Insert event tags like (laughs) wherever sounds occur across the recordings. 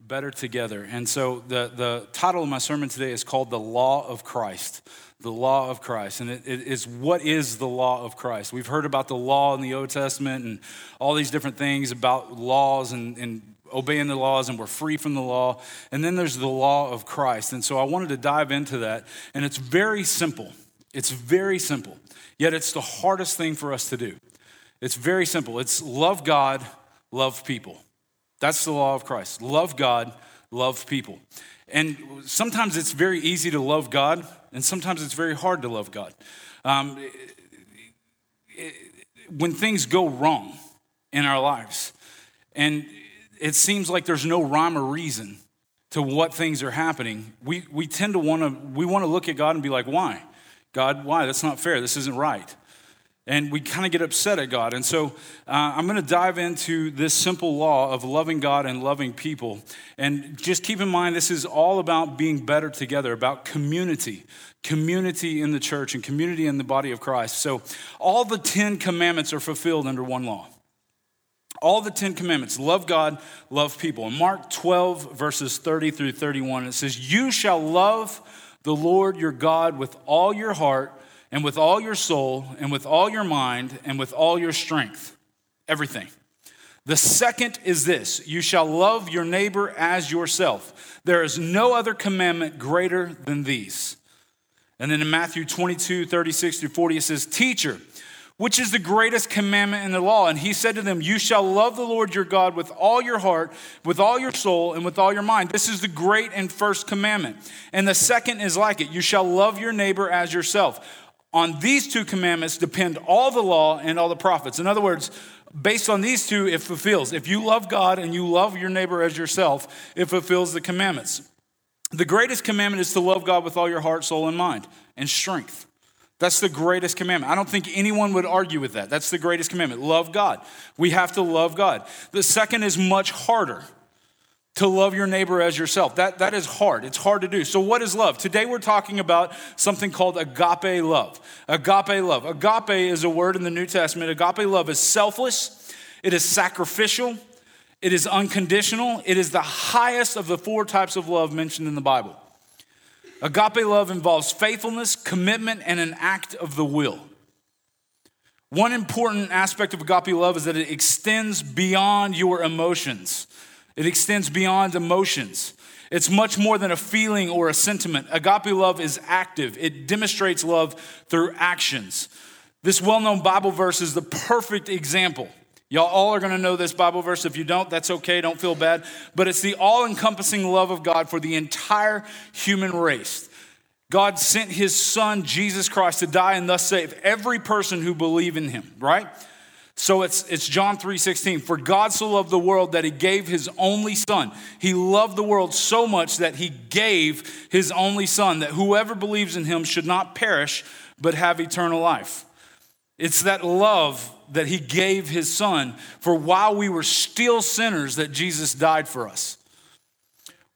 better together. And so the, the title of my sermon today is called The Law of Christ. The Law of Christ. And it, it is what is the law of Christ? We've heard about the law in the Old Testament and all these different things about laws and, and obeying the laws and we're free from the law. And then there's the law of Christ. And so I wanted to dive into that. And it's very simple. It's very simple. Yet it's the hardest thing for us to do. It's very simple. It's love God, love people. That's the law of Christ. Love God, love people. And sometimes it's very easy to love God, and sometimes it's very hard to love God. Um, it, it, when things go wrong in our lives, and it seems like there's no rhyme or reason to what things are happening, we, we tend to want to we want to look at God and be like, why? God, why? That's not fair. This isn't right. And we kind of get upset at God. And so uh, I'm going to dive into this simple law of loving God and loving people. And just keep in mind, this is all about being better together, about community, community in the church and community in the body of Christ. So all the 10 commandments are fulfilled under one law. All the 10 commandments love God, love people. In Mark 12, verses 30 through 31, it says, You shall love the Lord your God with all your heart and with all your soul and with all your mind and with all your strength. Everything. The second is this you shall love your neighbor as yourself. There is no other commandment greater than these. And then in Matthew 22, 36 through 40, it says, Teacher, which is the greatest commandment in the law? And he said to them, You shall love the Lord your God with all your heart, with all your soul, and with all your mind. This is the great and first commandment. And the second is like it You shall love your neighbor as yourself. On these two commandments depend all the law and all the prophets. In other words, based on these two, it fulfills. If you love God and you love your neighbor as yourself, it fulfills the commandments. The greatest commandment is to love God with all your heart, soul, and mind and strength. That's the greatest commandment. I don't think anyone would argue with that. That's the greatest commandment. Love God. We have to love God. The second is much harder to love your neighbor as yourself. That, that is hard. It's hard to do. So, what is love? Today, we're talking about something called agape love. Agape love. Agape is a word in the New Testament. Agape love is selfless, it is sacrificial, it is unconditional, it is the highest of the four types of love mentioned in the Bible. Agape love involves faithfulness, commitment, and an act of the will. One important aspect of agape love is that it extends beyond your emotions. It extends beyond emotions. It's much more than a feeling or a sentiment. Agape love is active, it demonstrates love through actions. This well known Bible verse is the perfect example. Y'all all are going to know this Bible verse. If you don't, that's okay. Don't feel bad. But it's the all encompassing love of God for the entire human race. God sent his son, Jesus Christ, to die and thus save every person who believe in him, right? So it's, it's John 3:16. For God so loved the world that he gave his only son. He loved the world so much that he gave his only son, that whoever believes in him should not perish, but have eternal life. It's that love that he gave his son for while we were still sinners that Jesus died for us.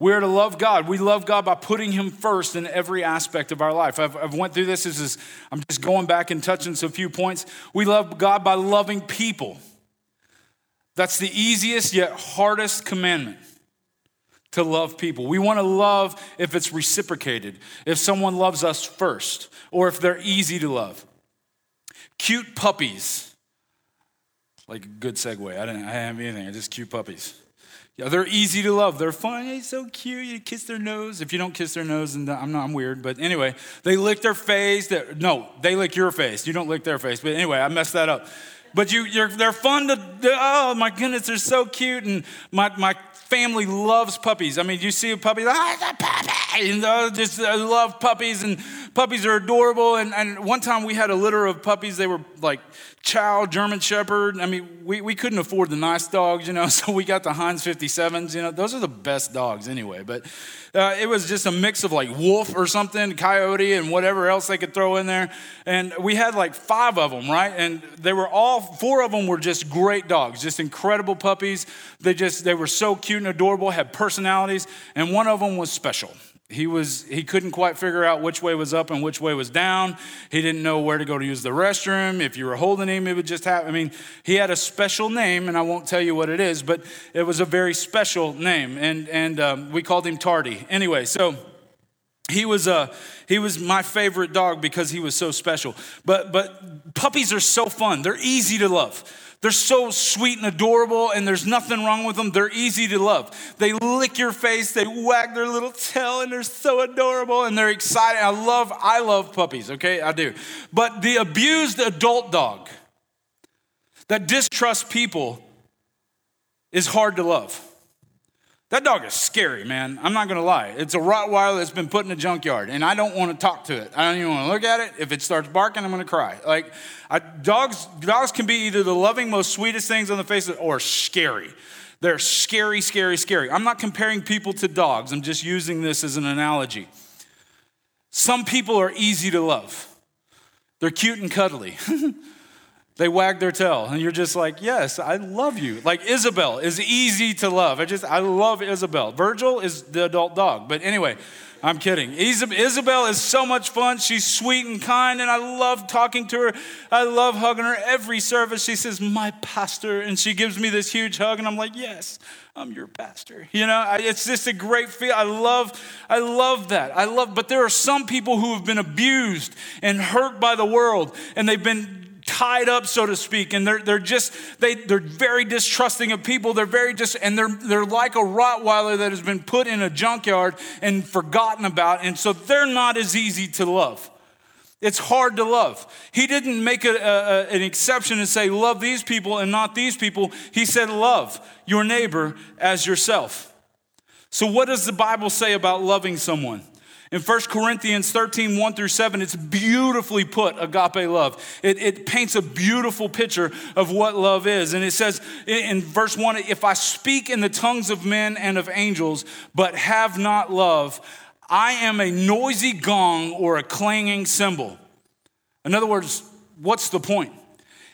We're to love God. We love God by putting Him first in every aspect of our life. I've, I've went through this. This is I'm just going back and touching some few points. We love God by loving people. That's the easiest yet hardest commandment to love people. We want to love if it's reciprocated, if someone loves us first, or if they're easy to love. Cute puppies. Like a good segue. I didn't I have anything. I just cute puppies. Yeah, they're easy to love. They're fun. Hey, so cute. You kiss their nose. If you don't kiss their nose, and I'm not. I'm weird. But anyway, they lick their face. They're, no, they lick your face. You don't lick their face. But anyway, I messed that up. But you, you're, they're fun to. Oh my goodness, they're so cute. And my my family loves puppies. I mean, you see a puppy, ah, a puppy. You know, just I love puppies, and puppies are adorable. And, and one time we had a litter of puppies. They were like chow German Shepherd. I mean, we, we couldn't afford the nice dogs, you know, (laughs) so we got the Heinz 57s. You know, those are the best dogs anyway. But uh, it was just a mix of like wolf or something, coyote, and whatever else they could throw in there. And we had like five of them, right? And they were all, four of them were just great dogs, just incredible puppies. They just, they were so cute and adorable, had personalities, and one of them was special. He was he couldn't quite figure out which way was up and which way was down. He didn't know where to go to use the restroom. If you were holding him it would just happen i mean he had a special name and i won't tell you what it is but it was a very special name and and um, we called him tardy. Anyway so he was uh, he was my favorite dog because he was so special. But but puppies are so fun. They're easy to love they're so sweet and adorable, and there's nothing wrong with them. They're easy to love. They lick your face, they wag their little tail, and they're so adorable and they're excited. I love, I love puppies, okay? I do. But the abused adult dog that distrusts people is hard to love. That dog is scary, man. I'm not gonna lie. It's a Rottweiler that's been put in a junkyard, and I don't wanna talk to it. I don't even wanna look at it. If it starts barking, I'm gonna cry. Like, I, dogs, dogs can be either the loving, most sweetest things on the face of, or scary. They're scary, scary, scary. I'm not comparing people to dogs, I'm just using this as an analogy. Some people are easy to love, they're cute and cuddly. (laughs) They wag their tail, and you're just like, yes, I love you. Like Isabel is easy to love. I just, I love Isabel. Virgil is the adult dog. But anyway, I'm kidding. Isabel is so much fun. She's sweet and kind, and I love talking to her. I love hugging her every service. She says, My pastor, and she gives me this huge hug, and I'm like, Yes, I'm your pastor. You know, it's just a great feel. I love, I love that. I love, but there are some people who have been abused and hurt by the world, and they've been tied up, so to speak, and they're, they're just, they, they're very distrusting of people. They're very just, and they're, they're like a Rottweiler that has been put in a junkyard and forgotten about. And so they're not as easy to love. It's hard to love. He didn't make a, a, an exception and say, love these people and not these people. He said, love your neighbor as yourself. So, what does the Bible say about loving someone? In 1 Corinthians 13, 1 through 7, it's beautifully put, agape love. It, it, paints a beautiful picture of what love is. And it says in verse 1 If I speak in the tongues of men and of angels, but have not love, I am a noisy gong or a clanging cymbal. In other words, what's the point?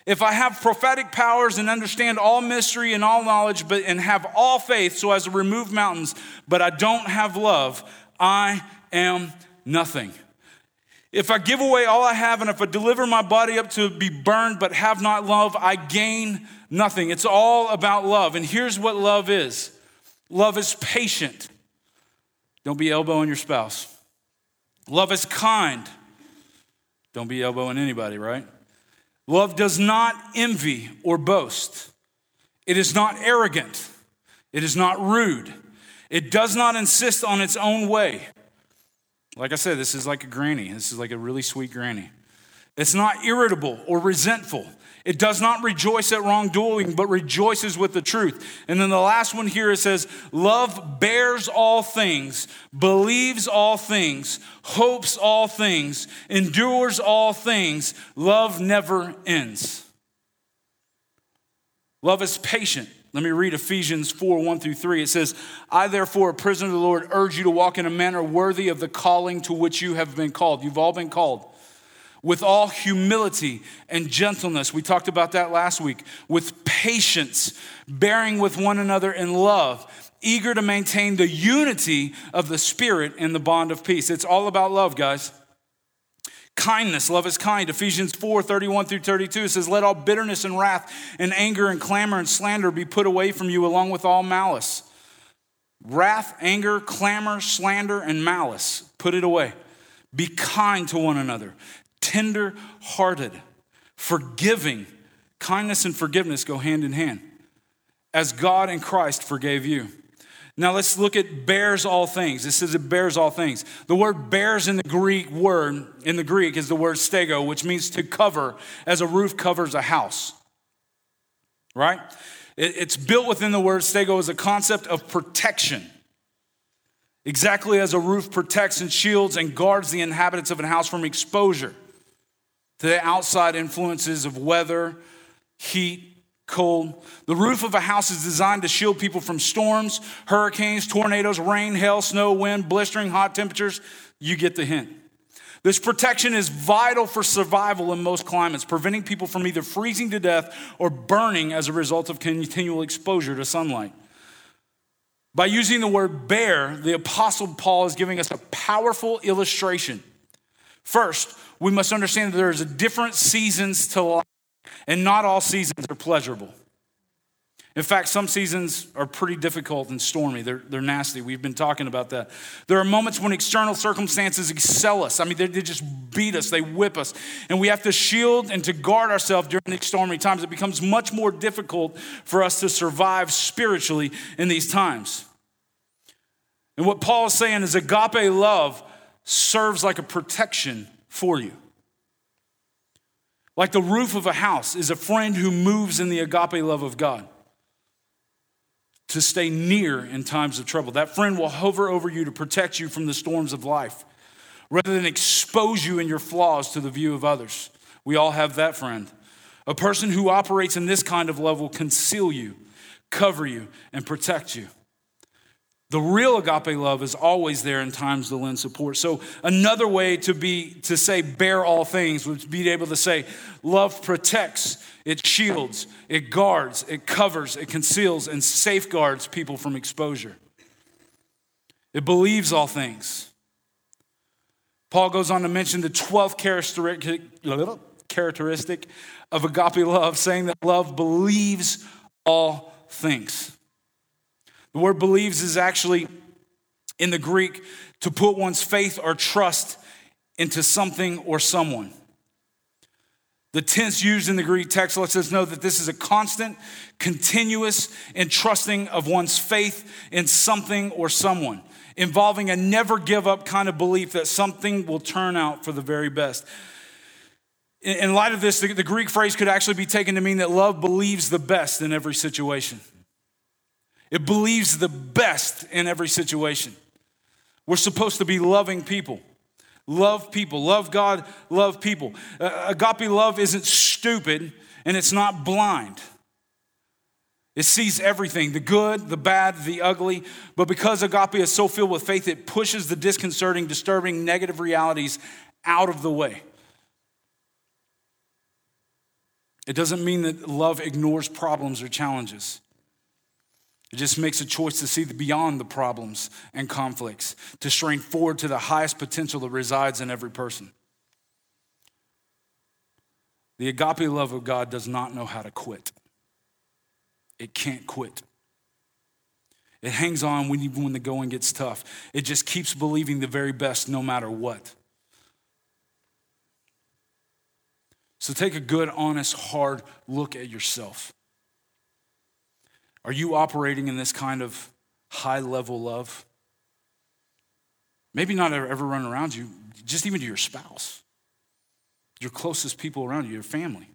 If I have prophetic powers and understand all mystery and all knowledge, but and have all faith so as to remove mountains, but I don't have love, I am nothing. If I give away all I have and if I deliver my body up to be burned but have not love, I gain nothing. It's all about love. And here's what love is love is patient. Don't be elbowing your spouse. Love is kind. Don't be elbowing anybody, right? Love does not envy or boast. It is not arrogant. It is not rude. It does not insist on its own way. Like I said, this is like a granny. This is like a really sweet granny. It's not irritable or resentful. It does not rejoice at wrongdoing, but rejoices with the truth. And then the last one here it says, Love bears all things, believes all things, hopes all things, endures all things. Love never ends. Love is patient. Let me read Ephesians 4 1 through 3. It says, I, therefore, a prisoner of the Lord, urge you to walk in a manner worthy of the calling to which you have been called. You've all been called. With all humility and gentleness. We talked about that last week. With patience, bearing with one another in love, eager to maintain the unity of the Spirit in the bond of peace. It's all about love, guys. Kindness, love is kind. Ephesians 4 31 through 32 says, Let all bitterness and wrath and anger and clamor and slander be put away from you, along with all malice. Wrath, anger, clamor, slander, and malice, put it away. Be kind to one another, tender hearted, forgiving. Kindness and forgiveness go hand in hand, as God and Christ forgave you. Now let's look at bears all things. It says it bears all things. The word bears in the Greek word, in the Greek, is the word stego, which means to cover, as a roof covers a house. Right? It's built within the word stego as a concept of protection. Exactly as a roof protects and shields and guards the inhabitants of a house from exposure to the outside influences of weather, heat, cold. The roof of a house is designed to shield people from storms, hurricanes, tornadoes, rain, hail, snow, wind, blistering hot temperatures. You get the hint. This protection is vital for survival in most climates, preventing people from either freezing to death or burning as a result of continual exposure to sunlight. By using the word bear, the Apostle Paul is giving us a powerful illustration. First, we must understand that there's a different seasons to life, and not all seasons are pleasurable. In fact, some seasons are pretty difficult and stormy. They're, they're nasty. We've been talking about that. There are moments when external circumstances excel us. I mean, they, they just beat us, they whip us. And we have to shield and to guard ourselves during these stormy times. It becomes much more difficult for us to survive spiritually in these times. And what Paul is saying is agape love serves like a protection for you. Like the roof of a house is a friend who moves in the agape love of God to stay near in times of trouble. That friend will hover over you to protect you from the storms of life rather than expose you and your flaws to the view of others. We all have that friend. A person who operates in this kind of love will conceal you, cover you, and protect you. The real agape love is always there in times to lend support. So another way to be to say bear all things would be able to say love protects, it shields, it guards, it covers, it conceals and safeguards people from exposure. It believes all things. Paul goes on to mention the 12th characteristic of agape love, saying that love believes all things. The word believes is actually in the Greek to put one's faith or trust into something or someone. The tense used in the Greek text lets us know that this is a constant, continuous entrusting of one's faith in something or someone, involving a never give up kind of belief that something will turn out for the very best. In light of this, the Greek phrase could actually be taken to mean that love believes the best in every situation. It believes the best in every situation. We're supposed to be loving people. Love people. Love God, love people. Uh, agape love isn't stupid and it's not blind. It sees everything the good, the bad, the ugly. But because agape is so filled with faith, it pushes the disconcerting, disturbing, negative realities out of the way. It doesn't mean that love ignores problems or challenges. It just makes a choice to see beyond the problems and conflicts, to strain forward to the highest potential that resides in every person. The agape love of God does not know how to quit. It can't quit. It hangs on when, even when the going gets tough. It just keeps believing the very best no matter what. So take a good, honest, hard look at yourself. Are you operating in this kind of high level love? Maybe not everyone around you, just even to your spouse, your closest people around you, your family.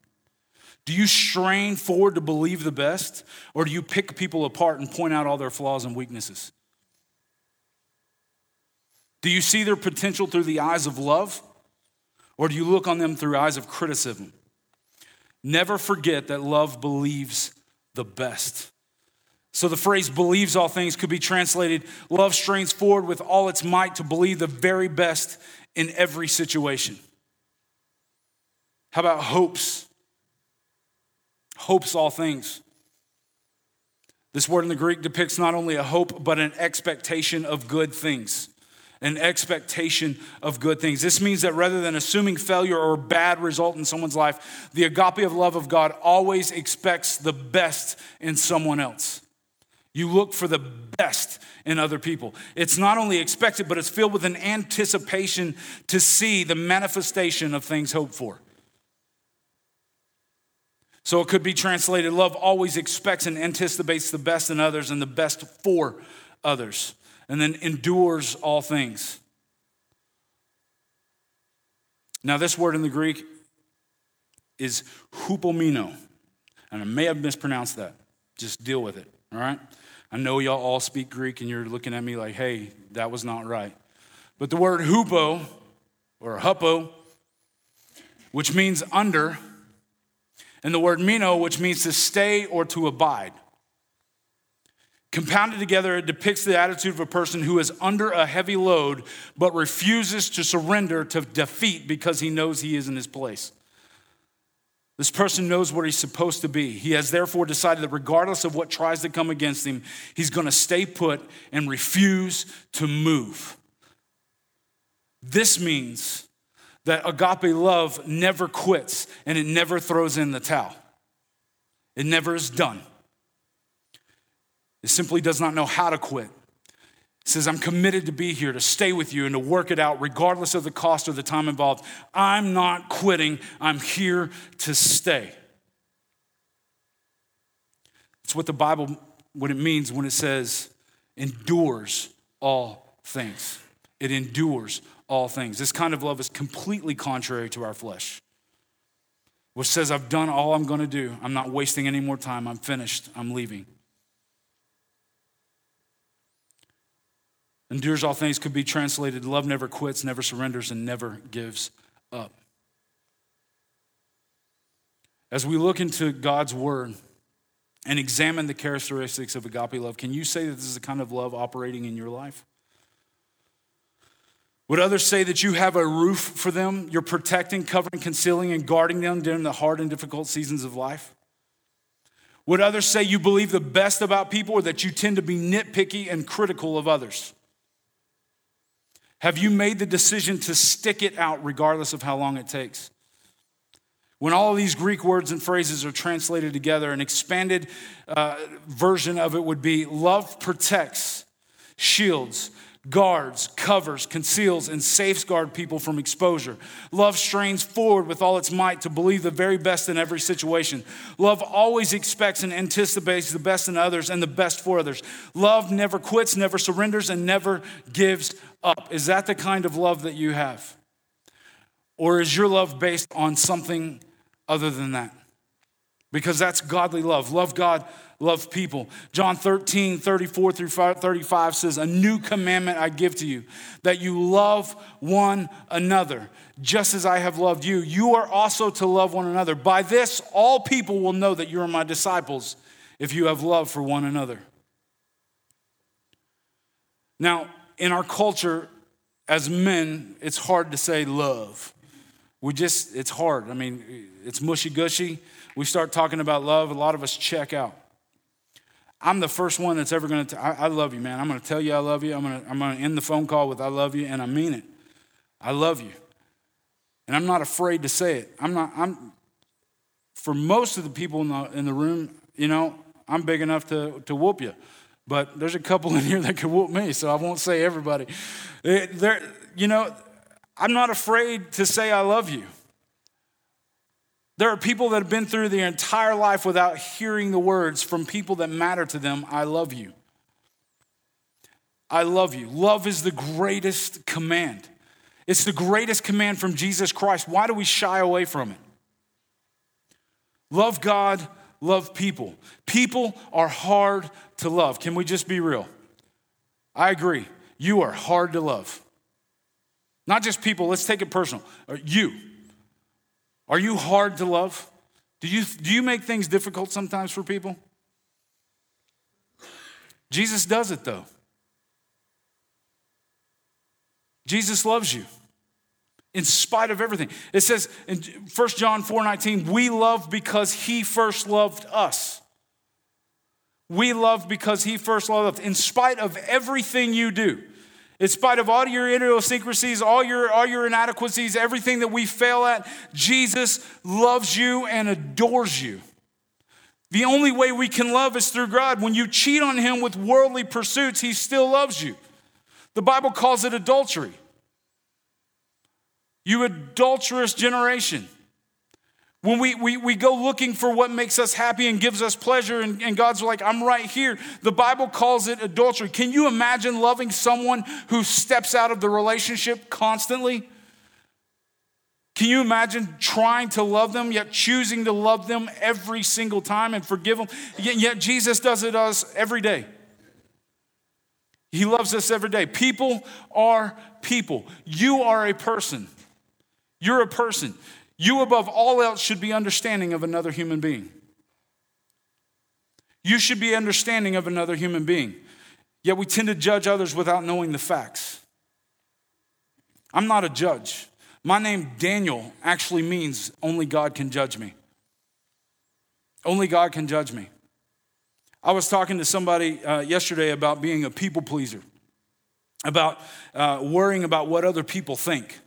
Do you strain forward to believe the best, or do you pick people apart and point out all their flaws and weaknesses? Do you see their potential through the eyes of love, or do you look on them through eyes of criticism? Never forget that love believes the best. So the phrase believes all things could be translated love strains forward with all its might to believe the very best in every situation. How about hopes? Hopes all things. This word in the Greek depicts not only a hope, but an expectation of good things. An expectation of good things. This means that rather than assuming failure or bad result in someone's life, the agape of love of God always expects the best in someone else. You look for the best in other people. It's not only expected, but it's filled with an anticipation to see the manifestation of things hoped for. So it could be translated love always expects and anticipates the best in others and the best for others, and then endures all things. Now, this word in the Greek is hupomino, and I may have mispronounced that. Just deal with it, all right? I know y'all all speak Greek and you're looking at me like, hey, that was not right. But the word hupo or hupo, which means under, and the word meno, which means to stay or to abide. Compounded together, it depicts the attitude of a person who is under a heavy load but refuses to surrender to defeat because he knows he is in his place. This person knows what he's supposed to be. He has therefore decided that regardless of what tries to come against him, he's going to stay put and refuse to move. This means that agape love never quits and it never throws in the towel. It never is done. It simply does not know how to quit. Says, I'm committed to be here, to stay with you, and to work it out, regardless of the cost or the time involved. I'm not quitting, I'm here to stay. It's what the Bible, what it means when it says, endures all things. It endures all things. This kind of love is completely contrary to our flesh, which says, I've done all I'm going to do. I'm not wasting any more time. I'm finished. I'm leaving. Endures all things could be translated love never quits, never surrenders, and never gives up. As we look into God's word and examine the characteristics of agape love, can you say that this is the kind of love operating in your life? Would others say that you have a roof for them? You're protecting, covering, concealing, and guarding them during the hard and difficult seasons of life? Would others say you believe the best about people or that you tend to be nitpicky and critical of others? Have you made the decision to stick it out regardless of how long it takes? When all of these Greek words and phrases are translated together, an expanded uh, version of it would be love protects, shields, guards, covers, conceals, and safeguard people from exposure. Love strains forward with all its might to believe the very best in every situation. Love always expects and anticipates the best in others and the best for others. Love never quits, never surrenders, and never gives up. Is that the kind of love that you have? Or is your love based on something other than that? Because that's godly love. Love God love people. John 13, 34 through 35 says, A new commandment I give to you, that you love one another, just as I have loved you. You are also to love one another. By this, all people will know that you are my disciples if you have love for one another. Now, in our culture, as men, it's hard to say love. We just, it's hard. I mean, it's mushy gushy. We start talking about love, a lot of us check out. I'm the first one that's ever going to, I love you, man. I'm going to tell you I love you. I'm going to, I'm going to end the phone call with I love you, and I mean it. I love you. And I'm not afraid to say it. I'm not, I'm, for most of the people in the, in the room, you know, I'm big enough to, to whoop you. But there's a couple (laughs) in here that can whoop me, so I won't say everybody. Eh, there, you know, I'm not afraid to say I love you. There are people that have been through their entire life without hearing the words from people that matter to them I love you. I love you. Love is the greatest command. It's the greatest command from Jesus Christ. Why do we shy away from it? Love God, love people. People are hard to love. Can we just be real? I agree. You are hard to love. Not just people, let's take it personal. Uh, you. Are you hard to love? Do you, do you make things difficult sometimes for people? Jesus does it though. Jesus loves you in spite of everything. It says in 1 John 4 19, we love because he first loved us. We love because he first loved us. In spite of everything you do, in spite of all your idiosyncrasies, all your, all your inadequacies, everything that we fail at, Jesus loves you and adores you. The only way we can love is through God. When you cheat on Him with worldly pursuits, He still loves you. The Bible calls it adultery. You adulterous generation. When we, we, we go looking for what makes us happy and gives us pleasure, and, and God's like, I'm right here. The Bible calls it adultery. Can you imagine loving someone who steps out of the relationship constantly? Can you imagine trying to love them, yet choosing to love them every single time and forgive them? Yet, yet Jesus does it us every day. He loves us every day. People are people. You are a person. You're a person. You, above all else, should be understanding of another human being. You should be understanding of another human being. Yet we tend to judge others without knowing the facts. I'm not a judge. My name, Daniel, actually means only God can judge me. Only God can judge me. I was talking to somebody uh, yesterday about being a people pleaser, about uh, worrying about what other people think.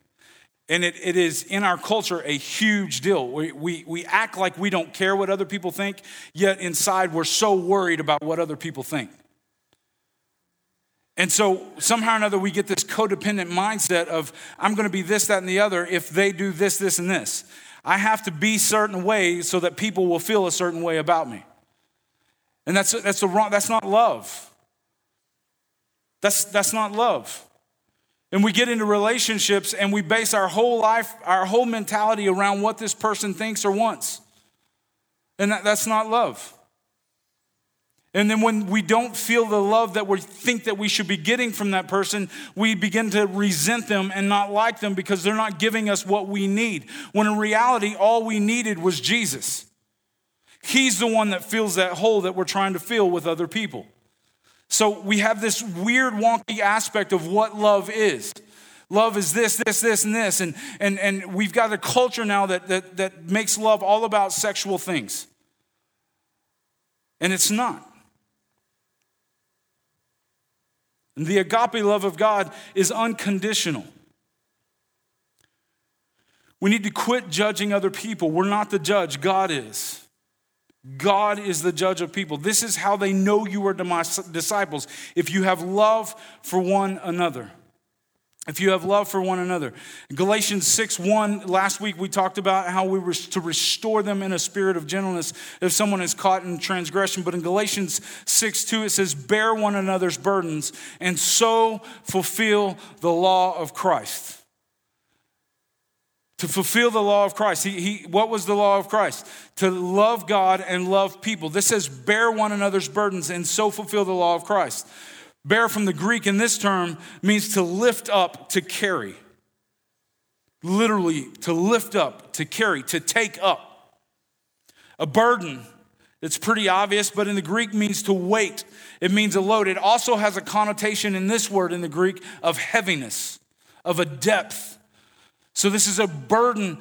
And it, it is in our culture a huge deal. We, we, we act like we don't care what other people think, yet inside we're so worried about what other people think. And so somehow or another, we get this codependent mindset of, I'm going to be this, that, and the other if they do this, this, and this. I have to be certain way so that people will feel a certain way about me. And that's, that's, the wrong, that's not love. That's, that's not love. And we get into relationships and we base our whole life, our whole mentality around what this person thinks or wants. And that, that's not love. And then when we don't feel the love that we think that we should be getting from that person, we begin to resent them and not like them because they're not giving us what we need. When in reality, all we needed was Jesus. He's the one that fills that hole that we're trying to fill with other people. So we have this weird, wonky aspect of what love is. Love is this, this, this, and this. And, and, and we've got a culture now that, that, that makes love all about sexual things. And it's not. And the agape love of God is unconditional. We need to quit judging other people. We're not the judge, God is. God is the judge of people. This is how they know you are disciples if you have love for one another. If you have love for one another. Galatians 6 1, last week we talked about how we were to restore them in a spirit of gentleness if someone is caught in transgression. But in Galatians 6 2, it says, Bear one another's burdens and so fulfill the law of Christ to fulfill the law of Christ. He, he, what was the law of Christ? To love God and love people. This says, bear one another's burdens and so fulfill the law of Christ. Bear from the Greek in this term means to lift up, to carry. Literally, to lift up, to carry, to take up. A burden, it's pretty obvious, but in the Greek means to weight. It means a load. It also has a connotation in this word in the Greek of heaviness, of a depth so, this is a burden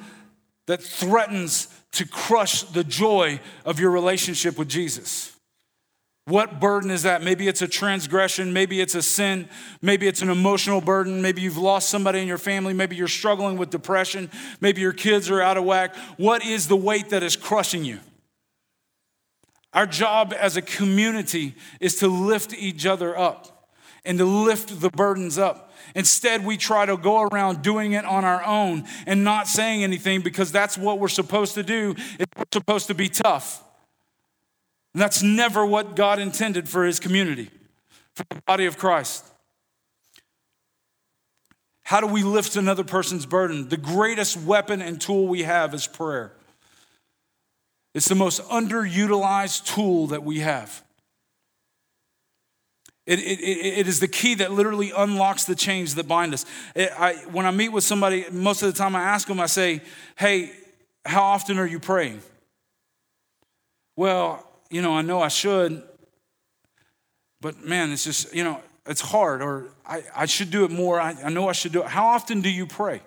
that threatens to crush the joy of your relationship with Jesus. What burden is that? Maybe it's a transgression, maybe it's a sin, maybe it's an emotional burden, maybe you've lost somebody in your family, maybe you're struggling with depression, maybe your kids are out of whack. What is the weight that is crushing you? Our job as a community is to lift each other up and to lift the burdens up. Instead, we try to go around doing it on our own and not saying anything because that's what we're supposed to do. We're supposed to be tough. And that's never what God intended for his community, for the body of Christ. How do we lift another person's burden? The greatest weapon and tool we have is prayer. It's the most underutilized tool that we have. It, it, it is the key that literally unlocks the chains that bind us. It, I, when I meet with somebody, most of the time I ask them, I say, Hey, how often are you praying? Well, you know, I know I should, but man, it's just, you know, it's hard, or I, I should do it more. I, I know I should do it. How often do you pray?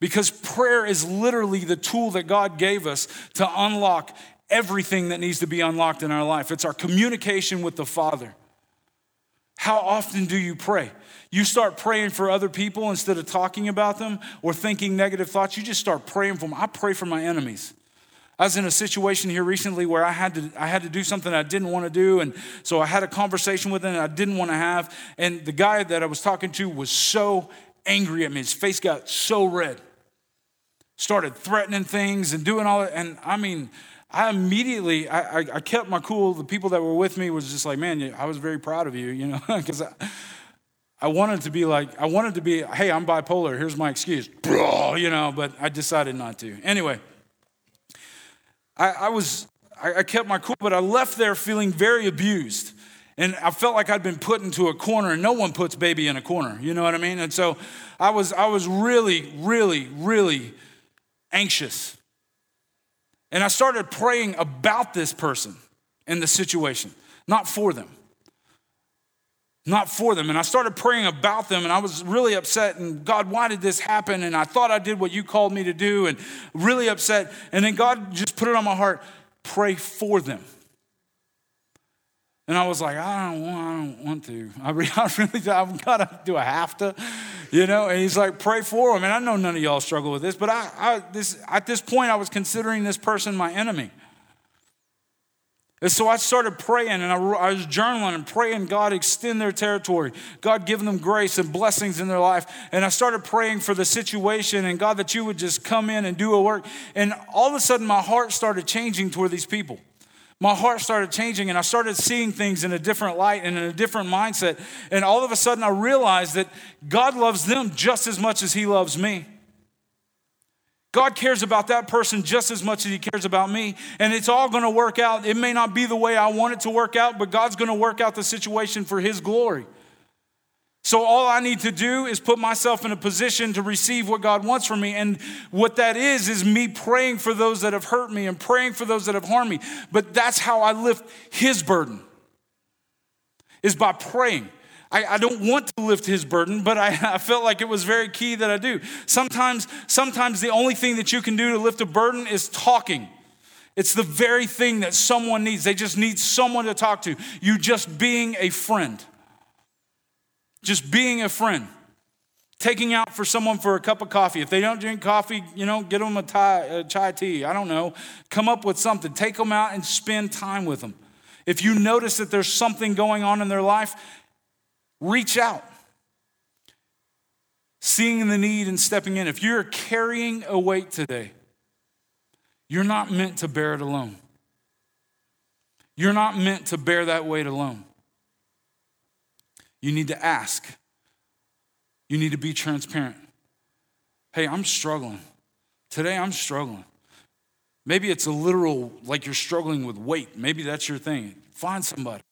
Because prayer is literally the tool that God gave us to unlock everything that needs to be unlocked in our life. It's our communication with the Father. How often do you pray? You start praying for other people instead of talking about them or thinking negative thoughts. You just start praying for them. I pray for my enemies. I was in a situation here recently where I had to I had to do something I didn't want to do, and so I had a conversation with him I didn't want to have. And the guy that I was talking to was so angry at me. His face got so red. Started threatening things and doing all that. And I mean, I immediately, I, I, I, kept my cool. The people that were with me was just like, man, I was very proud of you, you know, (laughs) because I, I wanted to be like, I wanted to be, hey, I'm bipolar. Here's my excuse, (laughs) you know, but I decided not to. Anyway, I, I was, I, I kept my cool, but I left there feeling very abused. And I felt like I'd been put into a corner, and no one puts baby in a corner. You know what I mean? And so I was, I was really, really, really anxious and I started praying about this person and the situation, not for them. Not for them. And I started praying about them, and I was really upset. And God, why did this happen? And I thought I did what you called me to do, and really upset. And then God just put it on my heart pray for them. And I was like, I don't want, I don't want to. I (laughs) really, I really I've got to, do I have to? You know, and he's like, pray for them. And I know none of y'all struggle with this, but I, I this, at this point, I was considering this person my enemy. And so I started praying and I, I was journaling and praying God extend their territory, God give them grace and blessings in their life. And I started praying for the situation and God that you would just come in and do a work. And all of a sudden, my heart started changing toward these people. My heart started changing and I started seeing things in a different light and in a different mindset. And all of a sudden, I realized that God loves them just as much as He loves me. God cares about that person just as much as He cares about me. And it's all going to work out. It may not be the way I want it to work out, but God's going to work out the situation for His glory. So all I need to do is put myself in a position to receive what God wants from me. And what that is, is me praying for those that have hurt me and praying for those that have harmed me. But that's how I lift His burden, is by praying. I, I, don't want to lift his burden, but I, (laughs) I felt like it was very key that I do. Sometimes, sometimes the only thing that you can do to lift a burden is talking. It's the very thing that someone needs. They just need someone to talk to. You just being a friend. Just being a friend. Taking out for someone for a cup of coffee. If they don't drink coffee, you know, get them a, a chai tea. I don't know. Come up with something. Take them out and spend time with them. If you notice that there's something going on in their life, Reach out. Seeing the need and stepping in. If you're carrying a weight today, you're not meant to bear it alone. You're not meant to bear that weight alone. You need to ask. You need to be transparent. Hey, I'm struggling. Today I'm struggling. Maybe it's a literal, like you're struggling with weight. Maybe that's your thing. Find somebody.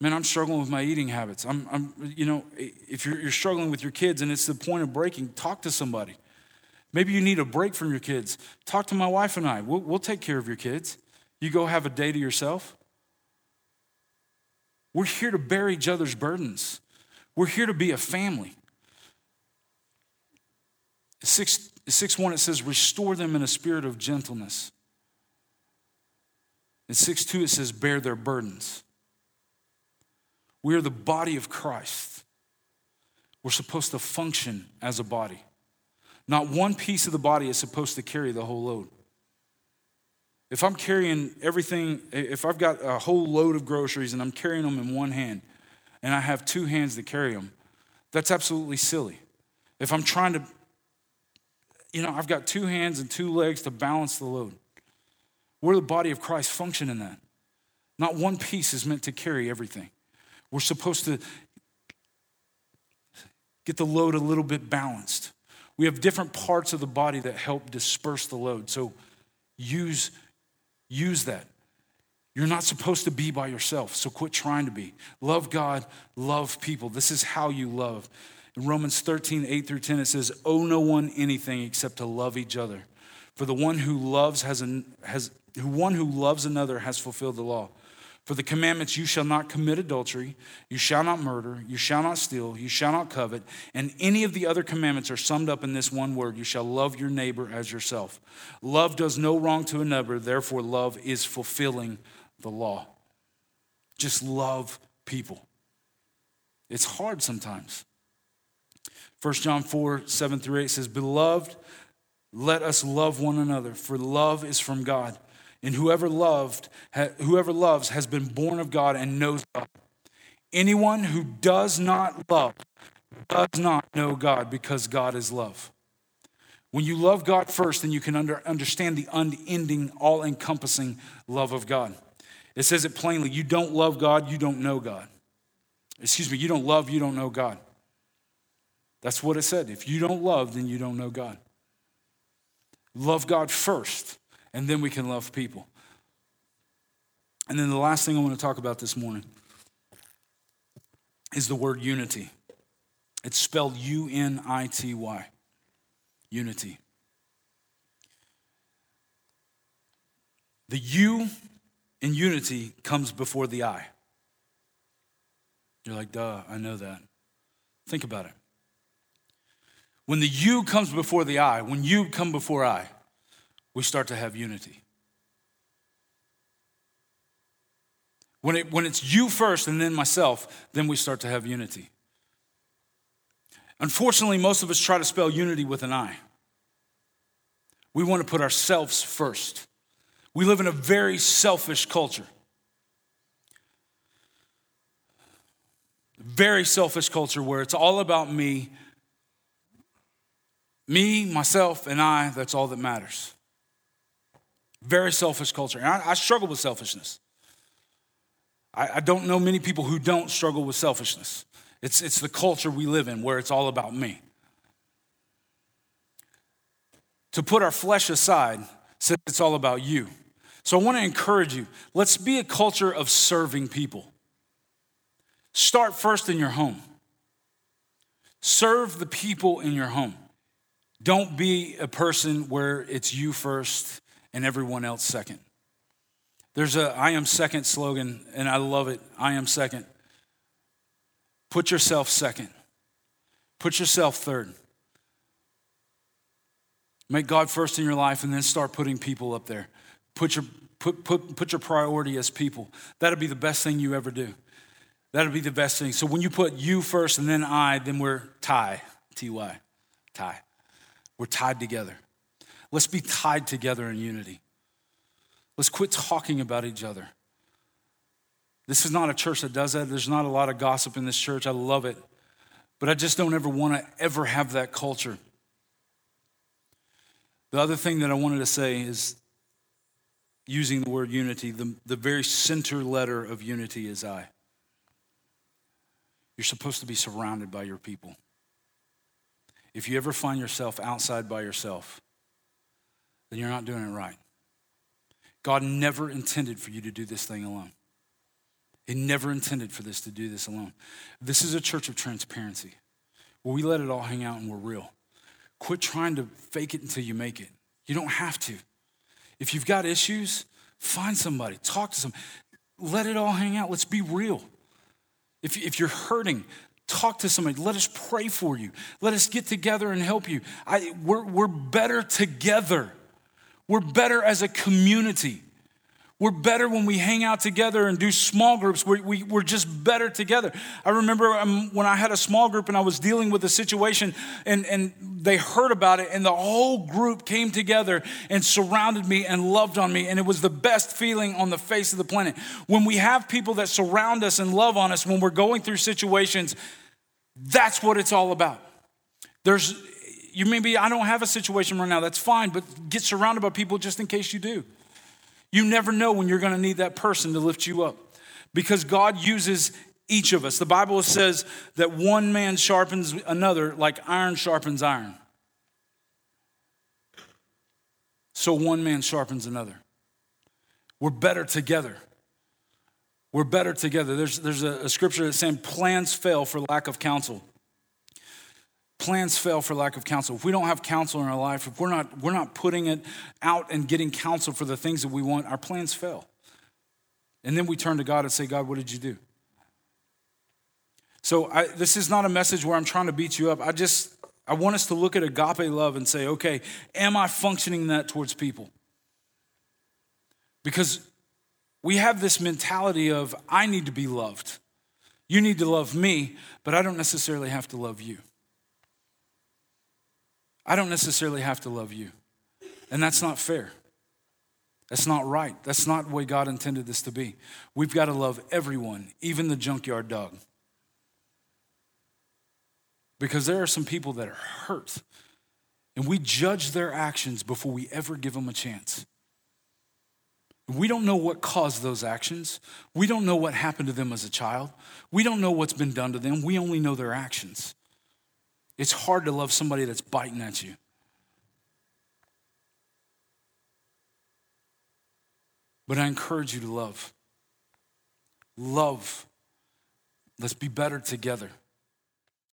Man, I'm struggling with my eating habits. I'm, I'm you know, if you're, you're struggling with your kids and it's the point of breaking, talk to somebody. Maybe you need a break from your kids. Talk to my wife and I. We'll, we'll take care of your kids. You go have a day to yourself. We're here to bear each other's burdens. We're here to be a family. Six, six one, it says, restore them in a spirit of gentleness. In 6 2, it says, bear their burdens. We are the body of Christ. We're supposed to function as a body. Not one piece of the body is supposed to carry the whole load. If I'm carrying everything, if I've got a whole load of groceries and I'm carrying them in one hand and I have two hands to carry them, that's absolutely silly. If I'm trying to, you know, I've got two hands and two legs to balance the load. We're the body of Christ, function in that. Not one piece is meant to carry everything. We're supposed to get the load a little bit balanced. We have different parts of the body that help disperse the load. So use, use that. You're not supposed to be by yourself, so quit trying to be. Love God, love people. This is how you love. In Romans 13, 8 through 10, it says, Owe no one anything except to love each other. For the one who loves has, an, has one who loves another has fulfilled the law. For the commandments, you shall not commit adultery, you shall not murder, you shall not steal, you shall not covet, and any of the other commandments are summed up in this one word you shall love your neighbor as yourself. Love does no wrong to another, therefore, love is fulfilling the law. Just love people. It's hard sometimes. 1 John 4 7 through 8 says, Beloved, let us love one another, for love is from God. And whoever loved, whoever loves has been born of God and knows God. Anyone who does not love does not know God because God is love. When you love God first, then you can under, understand the unending, all encompassing love of God. It says it plainly you don't love God, you don't know God. Excuse me, you don't love, you don't know God. That's what it said. If you don't love, then you don't know God. Love God first and then we can love people. And then the last thing I want to talk about this morning is the word unity. It's spelled U N I T Y. Unity. The U in unity comes before the I. You're like, duh, I know that. Think about it. When the U comes before the I, when you come before I, we start to have unity. When, it, when it's you first and then myself, then we start to have unity. Unfortunately, most of us try to spell unity with an I. We want to put ourselves first. We live in a very selfish culture. Very selfish culture where it's all about me. Me, myself, and I, that's all that matters. Very selfish culture. And I, I struggle with selfishness. I, I don't know many people who don't struggle with selfishness. It's, it's the culture we live in where it's all about me. To put our flesh aside says it's all about you. So I want to encourage you let's be a culture of serving people. Start first in your home. Serve the people in your home. Don't be a person where it's you first and everyone else second. There's a I am second slogan, and I love it. I am second. Put yourself second, put yourself third. Make God first in your life and then start putting people up there. Put your, put, put, put your priority as people. That'll be the best thing you ever do. That'll be the best thing. So when you put you first and then I, then we're tie, T Y, tie. We're tied together. Let's be tied together in unity. Let's quit talking about each other. This is not a church that does that. There's not a lot of gossip in this church. I love it. But I just don't ever want to ever have that culture. The other thing that I wanted to say is using the word unity, the, the very center letter of unity is I. You're supposed to be surrounded by your people. If you ever find yourself outside by yourself, then you're not doing it right. God never intended for you to do this thing alone. He never intended for this to do this alone. This is a church of transparency where we let it all hang out and we're real. Quit trying to fake it until you make it. You don't have to. If you've got issues, find somebody, talk to some. Let it all hang out. Let's be real. If, if you're hurting, talk to somebody. Let us pray for you. Let us get together and help you. I, we're, we're better together. We're better as a community. We're better when we hang out together and do small groups. We're, we, we are just better together. I remember um, when I had a small group and I was dealing with a situation and, and they heard about it, and the whole group came together and surrounded me and loved on me. And it was the best feeling on the face of the planet. When we have people that surround us and love on us when we're going through situations, that's what it's all about. There's, you maybe, I don't have a situation right now, that's fine, but get surrounded by people just in case you do. You never know when you're to need that person to lift you up because God uses each of us. The Bible says that one man sharpens another like iron sharpens iron. So one man sharpens another. We're better together. We're better together. There's, there's a, a scripture that's saying plans fail for lack of counsel plans fail for lack of counsel. If we don't have counsel in our life, if we're not, we're not putting it out and getting counsel for the things that we want, our plans fail. And then we turn to God and say, God, what did you do? So I, this is not a message where I'm trying to beat you up. I just, I want us to look at agape love and say, okay, am I functioning that towards people? Because we have this mentality of, I need to be loved. You need to love me, but I don't necessarily have to love you. I don't necessarily have to love you. And that's not fair. That's not right. That's not the way God intended this to be. We've got to love everyone, even the junkyard dog. Because there are some people that are hurt, and we judge their actions before we ever give them a chance. We don't know what caused those actions. We don't know what happened to them as a child. We don't know what's been done to them. We only know their actions. It's hard to love somebody that's biting at you. But I encourage you to love. Love. Let's be better together.